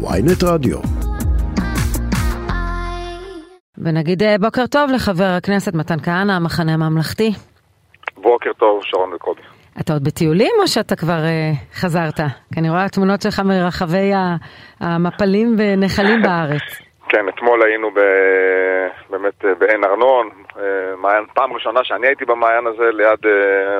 ויינט רדיו. ונגיד אה, בוקר טוב לחבר הכנסת מתן כהנא, המחנה הממלכתי. בוקר טוב, שרון וקובי. אתה עוד בטיולים או שאתה כבר uh, חזרת? כי אני רואה תמונות שלך מרחבי המפלים ונחלים בארץ. כן, אתמול היינו ב... באמת אה, בעין ארנון, אה, מעיין, פעם ראשונה שאני הייתי במעיין הזה ליד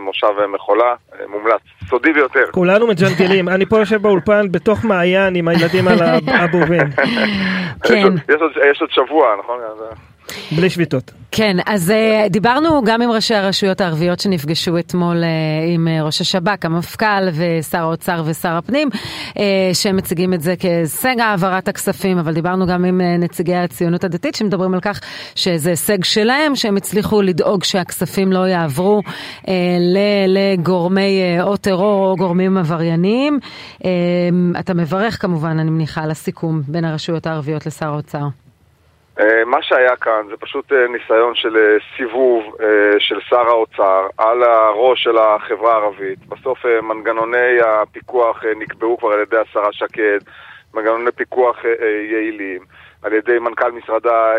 מושב מחולה, מומלץ, סודי ביותר. כולנו מג'נגלים, אני פה יושב באולפן בתוך מעיין עם הילדים על הבובים. כן. יש עוד שבוע, נכון? בלי שביתות. כן, אז uh, דיברנו גם עם ראשי הרשויות הערביות שנפגשו אתמול uh, עם uh, ראש השב"כ, המפכ"ל ושר האוצר ושר הפנים, שהם מציגים את זה כהישג העברת הכספים, אבל דיברנו גם עם נציגי הציונות הדתית שמדברים על כך שזה הישג שלהם, שהם הצליחו לדאוג שהכספים לא יעברו לגורמי או טרור או גורמים עברייניים. אתה מברך כמובן, אני מניחה, על הסיכום בין הרשויות הערביות לשר האוצר. אה, מה שהיה כאן זה פשוט אה, ניסיון של אה, סיבוב של שר האוצר על הראש של החברה הערבית. בסוף מנגנוני הפיקוח נקבעו כבר על ידי השרה שקד, מנגנוני פיקוח יעילים, על ידי מנכ"ל משרדה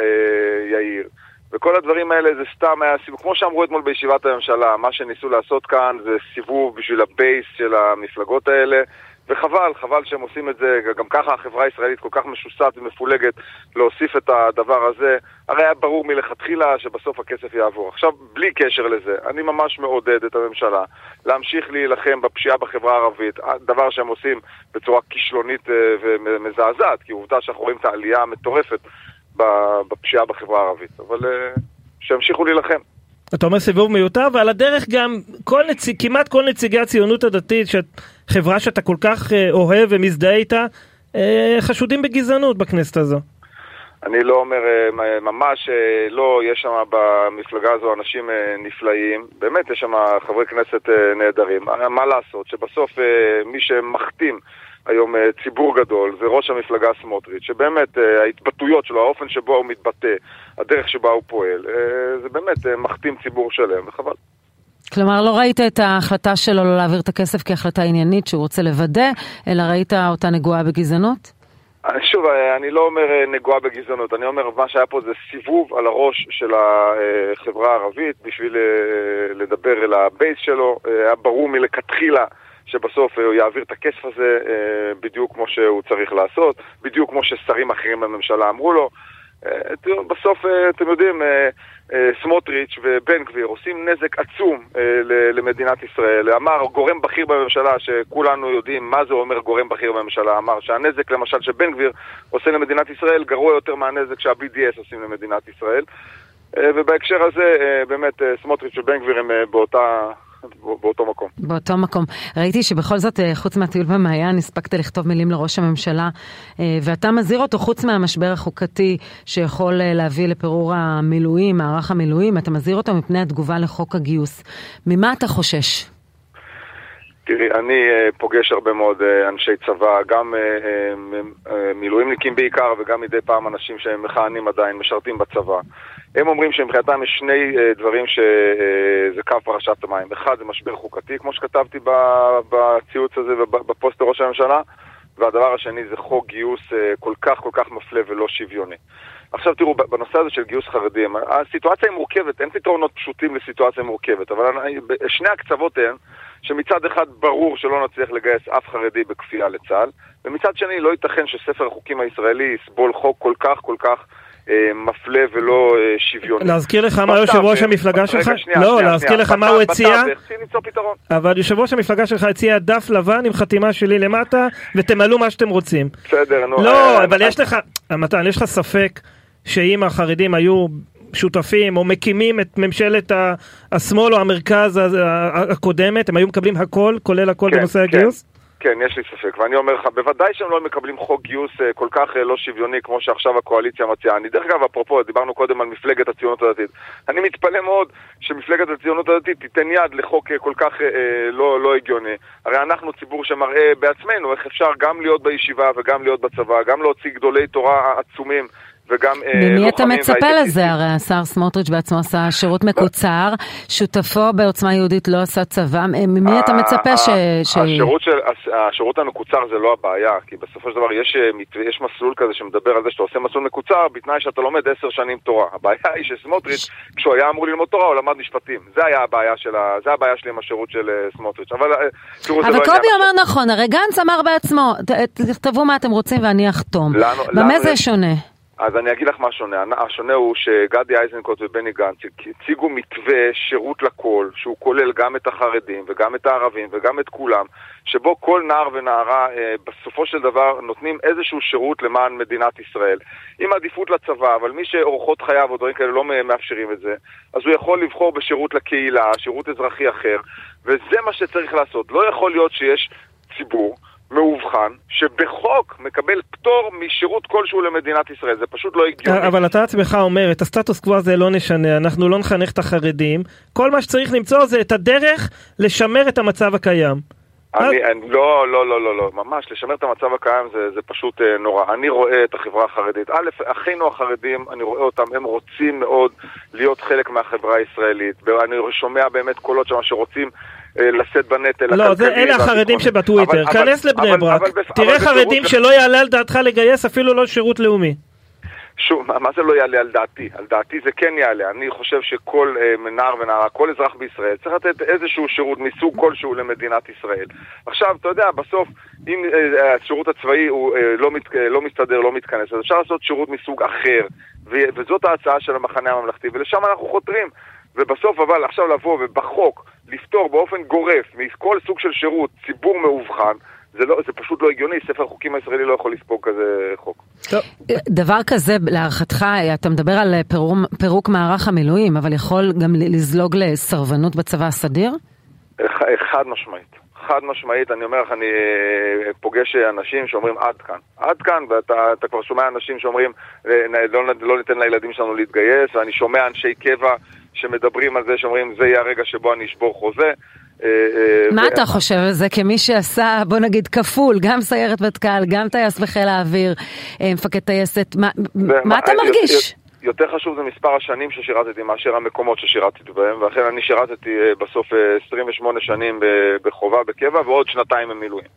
יאיר. וכל הדברים האלה זה סתם היה סיבוב, כמו שאמרו אתמול בישיבת הממשלה, מה שניסו לעשות כאן זה סיבוב בשביל הבייס של המפלגות האלה. וחבל, חבל שהם עושים את זה, גם ככה החברה הישראלית כל כך משוסעת ומפולגת להוסיף את הדבר הזה. הרי היה ברור מלכתחילה שבסוף הכסף יעבור. עכשיו, בלי קשר לזה, אני ממש מעודד את הממשלה להמשיך להילחם בפשיעה בחברה הערבית, דבר שהם עושים בצורה כישלונית אה, ומזעזעת, כי עובדה שאנחנו רואים את העלייה המטורפת בפשיעה בחברה הערבית. אבל אה, שימשיכו להילחם. אתה אומר סיבוב מיותר, ועל הדרך גם כל נציג, כמעט כל נציגי הציונות הדתית, שאת, חברה שאתה כל כך אה, אוהב ומזדהה איתה, אה, חשודים בגזענות בכנסת הזו. אני לא אומר אה, ממש, לא, יש שם במפלגה הזו אנשים נפלאים, באמת יש שם חברי כנסת נהדרים. מה לעשות, שבסוף מי שמכתים היום אה, ציבור גדול, זה ראש המפלגה סמוטריץ', שבאמת אה, ההתבטאויות שלו, האופן שבו הוא מתבטא, הדרך שבה הוא פועל, אה, זה באמת מכתים ציבור שלם, וחבל. כלומר, לא ראית את ההחלטה שלו לא להעביר את הכסף כהחלטה עניינית שהוא רוצה לוודא, אלא ראית אותה נגועה בגזענות? שוב, אני לא אומר נגועה בגזענות, אני אומר מה שהיה פה זה סיבוב על הראש של החברה הערבית בשביל לדבר אל הבייס שלו, היה ברור מלכתחילה שבסוף הוא יעביר את הכסף הזה אה, בדיוק כמו שהוא צריך לעשות, בדיוק כמו ששרים אחרים בממשלה אמרו לו. אה, בסוף, אה, אתם יודעים, סמוטריץ' ובן גביר עושים נזק עצום למדינת ישראל. אמר גורם בכיר בממשלה, שכולנו יודעים מה זה אומר גורם בכיר בממשלה, אמר שהנזק למשל שבן גביר עושה למדינת ישראל גרוע יותר מהנזק שה-BDS עושים למדינת ישראל. ובהקשר הזה, באמת, סמוטריץ' ובן גביר הם באותה... באותו מקום. באותו מקום. ראיתי שבכל זאת, אה, חוץ מהטיול במעיין, הספקת לכתוב מילים לראש הממשלה, אה, ואתה מזהיר אותו, חוץ מהמשבר החוקתי שיכול אה, להביא לפירור המילואים, מערך המילואים, אתה מזהיר אותו מפני התגובה לחוק הגיוס. ממה אתה חושש? תראי, אני פוגש הרבה מאוד אנשי צבא, גם מילואימניקים בעיקר, וגם מדי פעם אנשים שהם מכהנים עדיין, משרתים בצבא. הם אומרים שמבחינתם יש שני uh, דברים שזה קו פרשת המים. אחד זה משבר חוקתי, כמו שכתבתי בציוץ הזה ובפוסט לראש הממשלה, והדבר השני זה חוק גיוס uh, כל כך כל כך מפלה ולא שוויוני. עכשיו תראו, בנושא הזה של גיוס חרדים, הסיטואציה היא מורכבת, אין פתרונות פשוטים לסיטואציה מורכבת, אבל שני הקצוות הן שמצד אחד ברור שלא נצליח לגייס אף חרדי בכפייה לצה"ל, ומצד שני לא ייתכן שספר החוקים הישראלי יסבול חוק כל כך כל כך אה, מפלה ולא אה, שוויוני. להזכיר לך מה יושב ראש המפלגה שלך? לא, להזכיר לך מה הוא הציע? אבל יושב ראש המפלגה שלך הציע דף לבן עם חתימה שלי למטה, ותמלאו מה שאתם רוצים. בסדר, נו. לא, אה, אבל יש לך, מתן, יש לך ספק שאם החרדים היו שותפים או מקימים את ממשלת השמאל או המרכז הקודמת, הם היו מקבלים הכל, כולל הכל כן, בנושא כן. הגיוס? כן, יש לי ספק, ואני אומר לך, בוודאי שהם לא מקבלים חוק גיוס אה, כל כך אה, לא שוויוני כמו שעכשיו הקואליציה מציעה. אני דרך אגב, אפרופו, דיברנו קודם על מפלגת הציונות הדתית. אני מתפלא מאוד שמפלגת הציונות הדתית תיתן יד לחוק אה, כל כך אה, לא, לא הגיוני. הרי אנחנו ציבור שמראה בעצמנו איך אפשר גם להיות בישיבה וגם להיות בצבא, גם להוציא גדולי תורה עצומים וגם ממי אתה מצפה לזה? הרי השר סמוטריץ' בעצמו עשה שירות מקוצר, שותפו בעוצמה יהודית לא עשה צבא, ממי אתה מצפה ש... השירות המקוצר זה לא הבעיה, כי בסופו של דבר יש מסלול כזה שמדבר על זה שאתה עושה מסלול מקוצר בתנאי שאתה לומד עשר שנים תורה. הבעיה היא שסמוטריץ', כשהוא היה אמור ללמוד תורה, הוא למד משפטים. זה היה הבעיה של ה... זה הבעיה שלי עם השירות של סמוטריץ'. אבל תראו, זה לא עניין... אבל קובי אומר נכון, הרי גנץ אמר בעצמו, תכתבו מה אתם רוצים ואני אחתום. במה זה שונה? אז אני אגיד לך מה שונה. השונה הוא שגדי איזנקוט ובני גנץ הציגו מתווה שירות לכל, שהוא כולל גם את החרדים וגם את הערבים וגם את כולם, שבו כל נער ונערה אה, בסופו של דבר נותנים איזשהו שירות למען מדינת ישראל. עם עדיפות לצבא, אבל מי שאורחות חייו או דברים כאלה לא מאפשרים את זה, אז הוא יכול לבחור בשירות לקהילה, שירות אזרחי אחר, וזה מה שצריך לעשות. לא יכול להיות שיש ציבור מאובחן, שבחוק מקבל פטור משירות כלשהו למדינת ישראל, זה פשוט לא הגיוני. אבל אתה עצמך אומר, את הסטטוס קוו הזה לא נשנה, אנחנו לא נחנך את החרדים, כל מה שצריך למצוא זה את הדרך לשמר את המצב הקיים. אני, אני, לא, לא, לא, לא, לא, ממש, לשמר את המצב הקיים זה, זה פשוט אה, נורא. אני רואה את החברה החרדית. א', אחינו החרדים, אני רואה אותם, הם רוצים מאוד להיות חלק מהחברה הישראלית. אני שומע באמת קולות שם שרוצים אה, לשאת בנטל לא, זה, אלה החרדים שבטוויטר, כנס לבני ברק, תראה חרדים שלא יעלה על דעתך לגייס אפילו לא שירות לאומי. שוב, מה זה לא יעלה על דעתי? על דעתי זה כן יעלה. אני חושב שכל אה, נער ונערה, כל אזרח בישראל, צריך לתת איזשהו שירות מסוג כלשהו למדינת ישראל. עכשיו, אתה יודע, בסוף, אם אה, השירות הצבאי הוא אה, לא, מת, אה, לא מסתדר, לא מתכנס, אז אפשר לעשות שירות מסוג אחר, ו, וזאת ההצעה של המחנה הממלכתי, ולשם אנחנו חותרים. ובסוף אבל עכשיו לבוא ובחוק לפתור באופן גורף מכל סוג של שירות ציבור מאובחן, זה, לא, זה פשוט לא הגיוני, ספר החוקים הישראלי לא יכול לספוג כזה חוק. דבר כזה, להערכתך, אתה מדבר על פירוק, פירוק מערך המילואים, אבל יכול גם לזלוג לסרבנות בצבא הסדיר? חד משמעית. חד משמעית, אני אומר לך, אני אה, פוגש אנשים שאומרים עד כאן. עד כאן, ואתה כבר שומע אנשים שאומרים אה, לא, לא ניתן לילדים שלנו להתגייס, ואני שומע אנשי קבע שמדברים על זה, שאומרים זה יהיה הרגע שבו אני אשבור חוזה. אה, אה, מה אתה חושב על זה כמי שעשה, בוא נגיד, כפול, גם סיירת מטכ"ל, גם טייס בחיל האוויר, אה, מפקד טייסת, מה אתה מרגיש? יותר חשוב זה מספר השנים ששירתתי מאשר המקומות ששירתתי בהם, ואכן אני שירתתי בסוף 28 שנים בחובה בקבע ועוד שנתיים במילואים.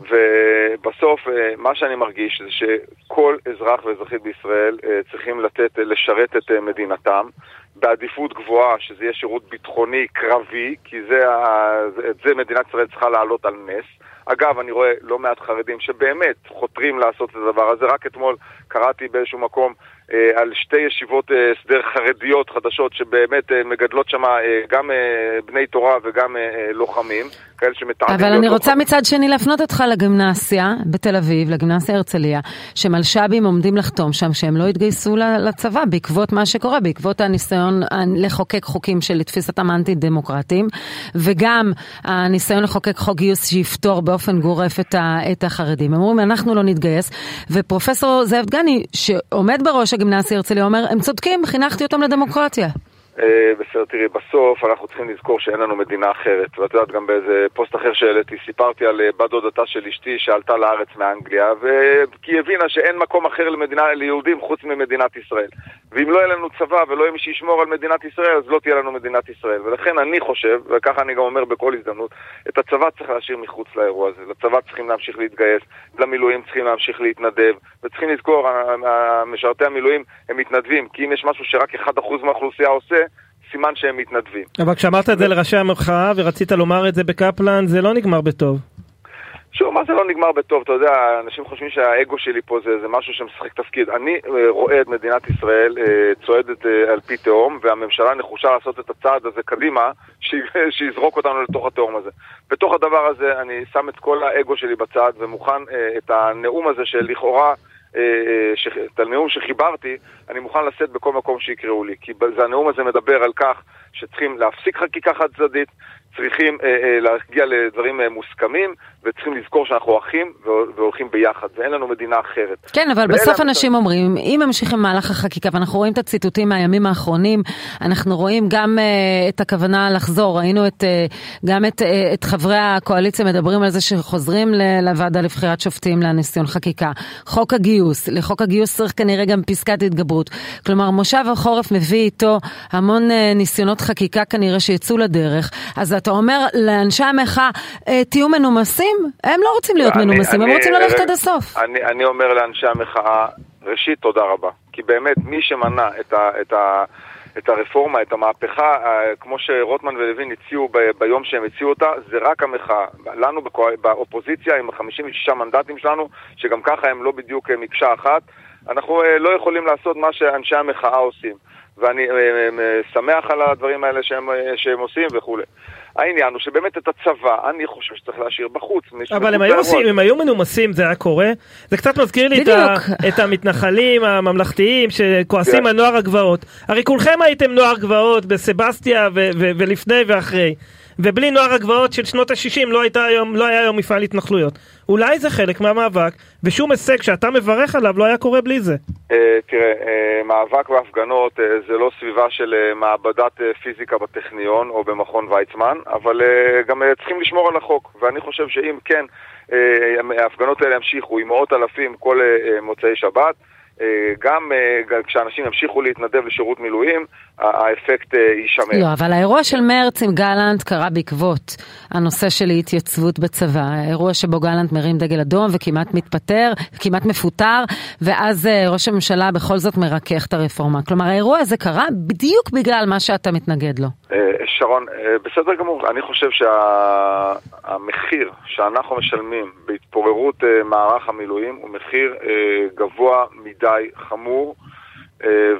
ובסוף מה שאני מרגיש זה שכל אזרח ואזרחית בישראל צריכים לתת, לשרת את מדינתם. בעדיפות גבוהה, שזה יהיה שירות ביטחוני קרבי, כי זה, את זה מדינת ישראל צריכה לעלות על נס. אגב, אני רואה לא מעט חרדים שבאמת חותרים לעשות את הדבר הזה. רק אתמול קראתי באיזשהו מקום אה, על שתי ישיבות אה, הסדר חרדיות חדשות שבאמת אה, מגדלות שם גם בני תורה וגם לוחמים. כאלה שמתעדים... אבל אני רוצה מצד שני להפנות אותך לגימנסיה בתל אביב, לגימנסיה הרצליה, שמלש"בים עומדים לחתום שם שהם לא יתגייסו לצבא בעקבות מה שקורה, בעקבות הניסיון לחוקק חוקים שלתפיסתם אנטי-דמוקרטיים, וגם הניסיון לחוקק חוק גיוס שיפתור באופן גורף את, את החרדים. הם אומרים, אנחנו לא נתגייס, ופרופסור זאב דגני, שעומד בראש הגימנסיה הרצליה, אומר, הם צודקים, חינכתי אותם לדמוקרטיה. אה, בסדר, תראי, בסוף אנחנו צריכים לזכור שאין לנו מדינה אחרת. ואת יודעת, גם באיזה פוסט אחר שהעליתי, סיפרתי על אה, בת דודתה של אשתי שעלתה לארץ מאנגליה, כי היא הבינה שאין מקום אחר למדינה, ליהודים חוץ ממדינת ישראל. ואם לא יהיה לנו צבא ולא יהיה מי שישמור על מדינת ישראל, אז לא תהיה לנו מדינת ישראל. ולכן אני חושב, וככה אני גם אומר בכל הזדמנות, את הצבא צריך להשאיר מחוץ לאירוע הזה. לצבא צריכים להמשיך להתגייס, למילואים צריכים להמשיך להתנדב, וצריכים לזכור, משרתי המילואים הם מתנדבים, כי אם יש משהו שרק 1% מהאוכלוסייה עושה, סימן שהם מתנדבים. אבל כשאמרת את זה לראשי המחאה ורצית לומר את זה בקפלן, זה לא נגמר בטוב. שוב, מה זה לא נגמר בטוב? אתה יודע, אנשים חושבים שהאגו שלי פה זה, זה משהו שמשחק תפקיד. אני אה, רואה את מדינת ישראל אה, צועדת אה, על פי תהום, והממשלה נחושה לעשות את הצעד הזה קדימה, שיזרוק אותנו לתוך התהום הזה. בתוך הדבר הזה אני שם את כל האגו שלי בצד, ומוכן את הנאום הזה שלכאורה... את הנאום שחיברתי, אני מוכן לשאת בכל מקום שיקראו לי. כי הנאום הזה מדבר על כך שצריכים להפסיק חקיקה חד צדדית, צריכים אה, אה, להגיע לדברים אה, מוסכמים, וצריכים לזכור שאנחנו אחים והולכים ביחד, ואין לנו מדינה אחרת. כן, אבל בסוף אנשים אומרים, אם ממשיכים מהלך החקיקה, ואנחנו רואים את הציטוטים מהימים האחרונים, אנחנו רואים גם uh, את הכוונה לחזור, ראינו את, uh, גם את, uh, את חברי הקואליציה מדברים על זה שחוזרים לוועדה לבחירת שופטים לניסיון חקיקה. חוק הגיוס, לחוק הגיוס צריך כנראה גם פסקת התגברות. כלומר, מושב החורף מביא איתו המון uh, ניסיונות חקיקה כנראה שיצאו לדרך, אז אתה אומר לאנשי המחאה, תהיו מנומסים. הם לא רוצים להיות אני, מנומסים, אני, הם רוצים ללכת עד הסוף. אני, אני אומר לאנשי המחאה, ראשית, תודה רבה. כי באמת, מי שמנע את, ה, את, ה, את הרפורמה, את המהפכה, אה, כמו שרוטמן ולוין הציעו ב, ביום שהם הציעו אותה, זה רק המחאה. לנו באופוזיציה, עם 56 מנדטים שלנו, שגם ככה הם לא בדיוק אה, מקשה אחת, אנחנו אה, לא יכולים לעשות מה שאנשי המחאה עושים. ואני שמח על הדברים האלה שהם, שהם עושים וכולי. העניין הוא שבאמת את הצבא, אני חושב שצריך להשאיר בחוץ. אבל הם היו, עושים, הם היו מנומסים, זה היה קורה. זה קצת מזכיר לי את, ה, את המתנחלים הממלכתיים שכועסים כן. על נוער הגבעות. הרי כולכם הייתם נוער גבעות בסבסטיה ו- ו- ולפני ואחרי. ובלי נוער הגבעות של שנות ה-60 לא, לא היה היום מפעל התנחלויות. אולי זה חלק מהמאבק, ושום הישג שאתה מברך עליו לא היה קורה בלי זה. Uh, תראה, uh, מאבק בהפגנות uh, זה לא סביבה של uh, מעבדת uh, פיזיקה בטכניון או במכון ויצמן, אבל uh, גם uh, צריכים לשמור על החוק, ואני חושב שאם כן, uh, ההפגנות האלה ימשיכו עם מאות אלפים כל uh, מוצאי שבת, אה, גם אה, כשאנשים ימשיכו להתנדב לשירות מילואים, האפקט אה, יישמר. לא, אבל האירוע של מרץ עם גלנט קרה בעקבות הנושא של התייצבות בצבא. האירוע שבו גלנט מרים דגל אדום וכמעט מתפטר, כמעט מפוטר, ואז ראש הממשלה בכל זאת מרכך את הרפורמה. כלומר, האירוע הזה קרה בדיוק בגלל מה שאתה מתנגד לו. שרון, בסדר גמור. אני חושב שהמחיר שאנחנו משלמים בהתפוררות מערך המילואים הוא מחיר גבוה מדי. חמור, אה,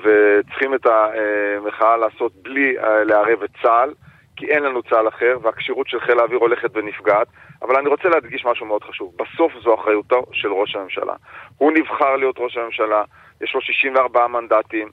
וצריכים את המחאה לעשות בלי אה, לערב את צה"ל, כי אין לנו צה"ל אחר, והכשירות של חיל האוויר הולכת ונפגעת. אבל אני רוצה להדגיש משהו מאוד חשוב. בסוף זו אחריותו של ראש הממשלה. הוא נבחר להיות ראש הממשלה, יש לו 64 מנדטים.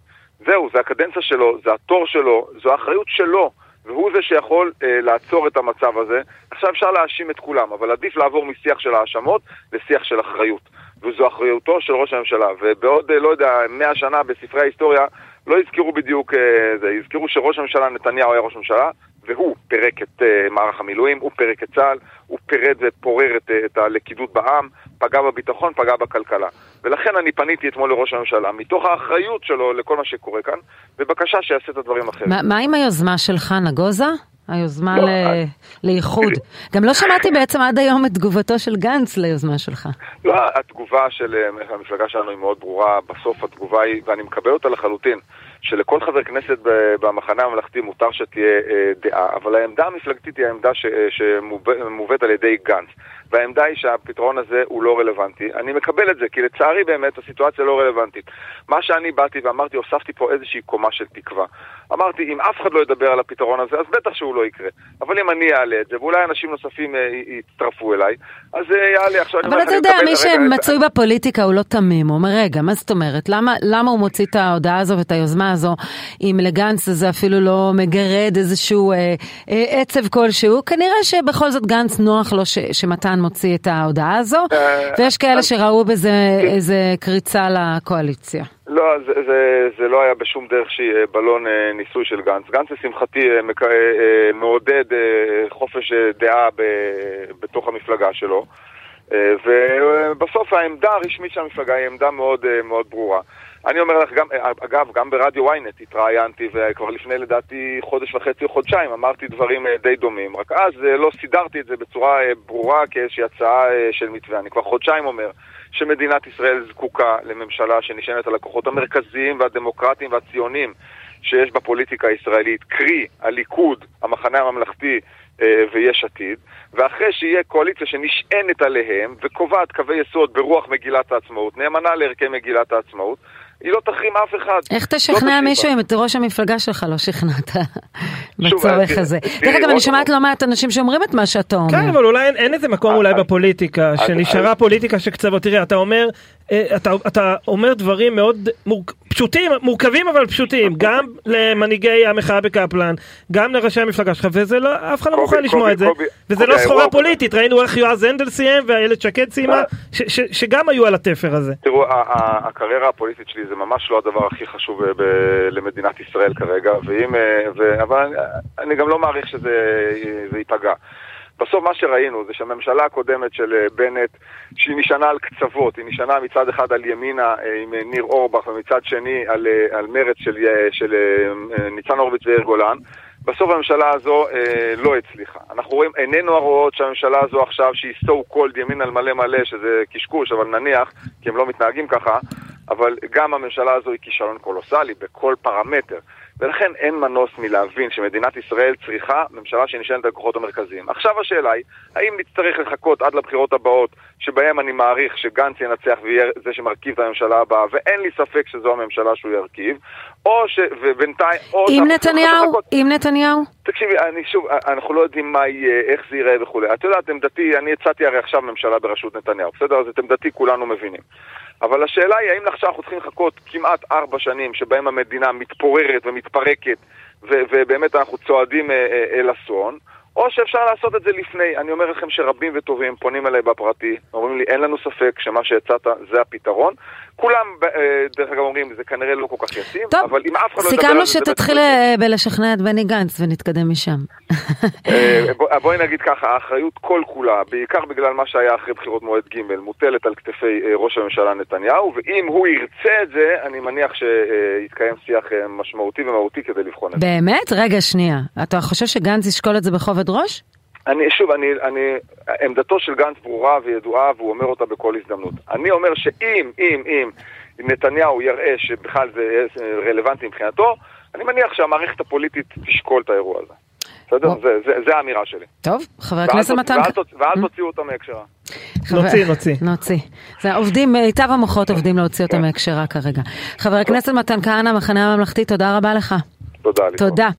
זהו, זה הקדנציה שלו, זה התור שלו, זו האחריות שלו. והוא זה שיכול אה, לעצור את המצב הזה. עכשיו אפשר להאשים את כולם, אבל עדיף לעבור משיח של האשמות לשיח של אחריות. וזו אחריותו של ראש הממשלה. ובעוד, אה, לא יודע, מאה שנה בספרי ההיסטוריה לא יזכרו בדיוק אה, זה, יזכרו שראש הממשלה נתניהו היה ראש הממשלה, והוא פירק את uh, מערך המילואים, הוא פירק את צה"ל, הוא פירד ופורר את, את הלכידות בעם, פגע בביטחון, פגע בכלכלה. ולכן אני פניתי אתמול לראש הממשלה, מתוך האחריות שלו לכל מה שקורה כאן, בבקשה שיעשה את הדברים אחרים. מה, מה עם היוזמה שלך, נגוזה? היוזמה לא, ל... אני... לאיחוד. גם לא שמעתי בעצם עד היום את תגובתו של גנץ ליוזמה שלך. לא, התגובה של אה, המפלגה שלנו היא מאוד ברורה, בסוף התגובה היא, ואני מקבל אותה לחלוטין, שלכל חבר כנסת במחנה הממלכתי מותר שתהיה אה, דעה, אבל העמדה המפלגתית היא העמדה ש, אה, שמובאת על ידי גנץ. והעמדה היא שהפתרון הזה הוא לא רלוונטי. אני מקבל את זה, כי לצערי באמת הסיטואציה לא רלוונטית. מה שאני באתי ואמרתי, הוספתי פה איזושהי קומה של תקווה. אמרתי, אם אף אחד לא ידבר על הפתרון הזה, אז בטח שהוא לא יקרה. אבל אם אני אעלה את זה, ואולי אנשים נוספים אה, יצטרפו אליי, אז אה, יעלה. עכשיו אבל אתה יודע, מי שמצוי את... בפוליטיקה הוא לא תמים, הוא אומר, רגע, מה זאת אומרת? למה, למה הוא מוציא את ההודעה הזו ואת היוזמה הזו, אם לגנץ זה אפילו לא מגרד איזשהו אה, אה, עצב כלשהו? כנראה שבכל זאת גנץ נוח לו ש, שמתן מוציא את ההודעה הזו, אה, ויש כאלה שראו בזה איזה קריצה לקואליציה. לא, זה, זה, זה לא היה בשום דרך שהיא אה, בלון אה, ניסוי של גנץ. גנץ לשמחתי מעודד חופש דעה בתוך המפלגה שלו, ובסוף העמדה הרשמית של המפלגה היא עמדה מאוד, מאוד ברורה. אני אומר לך, גם, אגב, גם ברדיו ynet התראיינתי, וכבר לפני לדעתי חודש וחצי או חודשיים אמרתי דברים אה, די דומים, רק אז אה, לא סידרתי את זה בצורה אה, ברורה כאיזושהי הצעה של מתווה. אני כבר חודשיים אומר שמדינת ישראל זקוקה לממשלה שנשענת על הכוחות המרכזיים והדמוקרטיים והציוניים שיש בפוליטיקה הישראלית, קרי הליכוד, המחנה הממלכתי ויש עתיד, ואחרי שיהיה קואליציה שנשענת עליהם וקובעת קווי יסוד ברוח מגילת העצמאות, נאמנה לערכי מגילת העצמאות, היא לא תחרים אף אחד. איך תשכנע לא מישהו אם את ראש המפלגה שלך לא שכנעת בצורך הזה? דרך אגב, אני שומעת לא מעט אנשים שאומרים את מה שאתה אומר. כן, אבל אולי אין איזה מקום אולי בפוליטיקה, שנשארה פוליטיקה של קצוות. תראה, אתה אומר, אה, אתה, אתה אומר דברים מאוד מורכ... פשוטים, מורכבים אבל פשוטים, גם למנהיגי המחאה בקפלן, גם לראשי המפלגה שלך, וזה לא, אף אחד לא מוכן לשמוע את זה, וזה לא סחורה האירוע- פוליטית, ראינו איך יועז הנדל סיים ואיילת שקד סיימה, ש, שגם היו על התפר הזה. תראו, הקריירה הפוליטית שלי זה ממש לא הדבר הכי חשוב ב- למדינת ישראל כרגע, אה, אבל אני- גם לא מעריך שזה זה ייפגע. בסוף מה שראינו זה שהממשלה הקודמת של אה, בנט, שהיא נשענה על קצוות, היא נשענה מצד אחד על ימינה אה, עם אה, ניר אורבך ומצד שני על, על מרץ של, של ניצן הורוביץ ויאיר גולן, בסוף הממשלה הזו אה, לא הצליחה. אנחנו רואים, עינינו הרואות שהממשלה הזו עכשיו, שהיא so called ימין על מלא מלא, שזה קשקוש, אבל נניח, כי הם לא מתנהגים ככה, אבל גם הממשלה הזו היא כישלון קולוסלי בכל פרמטר. ולכן אין מנוס מלהבין שמדינת ישראל צריכה ממשלה שנשענת על הכוחות המרכזיים. עכשיו השאלה היא, האם נצטרך לחכות עד לבחירות הבאות, שבהם אני מעריך שגנץ ינצח ויהיה זה שמרכיב את הממשלה הבאה, ואין לי ספק שזו הממשלה שהוא ירכיב, או ש... ובינתיים... או עם נתניהו? עם נתניהו? תקשיבי, אני שוב, אנחנו לא יודעים מה יהיה, איך זה ייראה וכולי. את יודעת, עמדתי, אני הצעתי הרי עכשיו ממשלה בראשות נתניהו, בסדר? אז את עמדתי כולנו מבינים. אבל השאלה היא, האם עכשיו אנחנו צריכים לחכות כמעט ארבע שנים שבהם המדינה מתפוררת ומתפרקת, ו- ובאמת אנחנו צועדים אה, אה, אל אסון, או שאפשר לעשות את זה לפני. אני אומר לכם שרבים וטובים פונים אליי בפרטי, אומרים לי, אין לנו ספק שמה שהצעת זה הפתרון. כולם, אה, דרך אגב, אומרים, זה כנראה לא כל כך ישים, טוב, אבל אם אף אחד לא ידבר סיכמנו על זה, בטח שתתחיל. אה, בלשכנע את בני גנץ ונתקדם משם. אה, בוא- בואי נגיד ככה, האחריות כל כולה, בעיקר בגלל מה שהיה אחרי בחירות מועד ג', מוטלת על כתפי ראש הממשלה נתניהו, ואם הוא ירצה את זה, אני מניח שיתקיים שיח משמעותי ומהותי כדי לבחון את זה. באמת? רגע, שנייה. אתה חושב שגנץ ישקול את זה בכובד ראש? אני, שוב, אני, אני, עמדתו של גנץ ברורה וידועה, והוא אומר אותה בכל הזדמנות. אני אומר שאם, אם, אם נתניהו יראה שבכלל זה אה, רלוונטי מבחינתו, אני מניח שהמערכת הפוליטית תשקול את האירוע הזה. בסדר? זה, זה, זה האמירה שלי. טוב, חבר הכנסת מתן... ואל תוציאו אותה מהקשרה. נוציא, נוציא. נוציא. זה עובדים, מיטב המוחות עובדים להוציא אותם מהקשרה כרגע. חבר הכנסת מתן כהנא, מחנה הממלכתי, תודה רבה לך. תודה. תודה.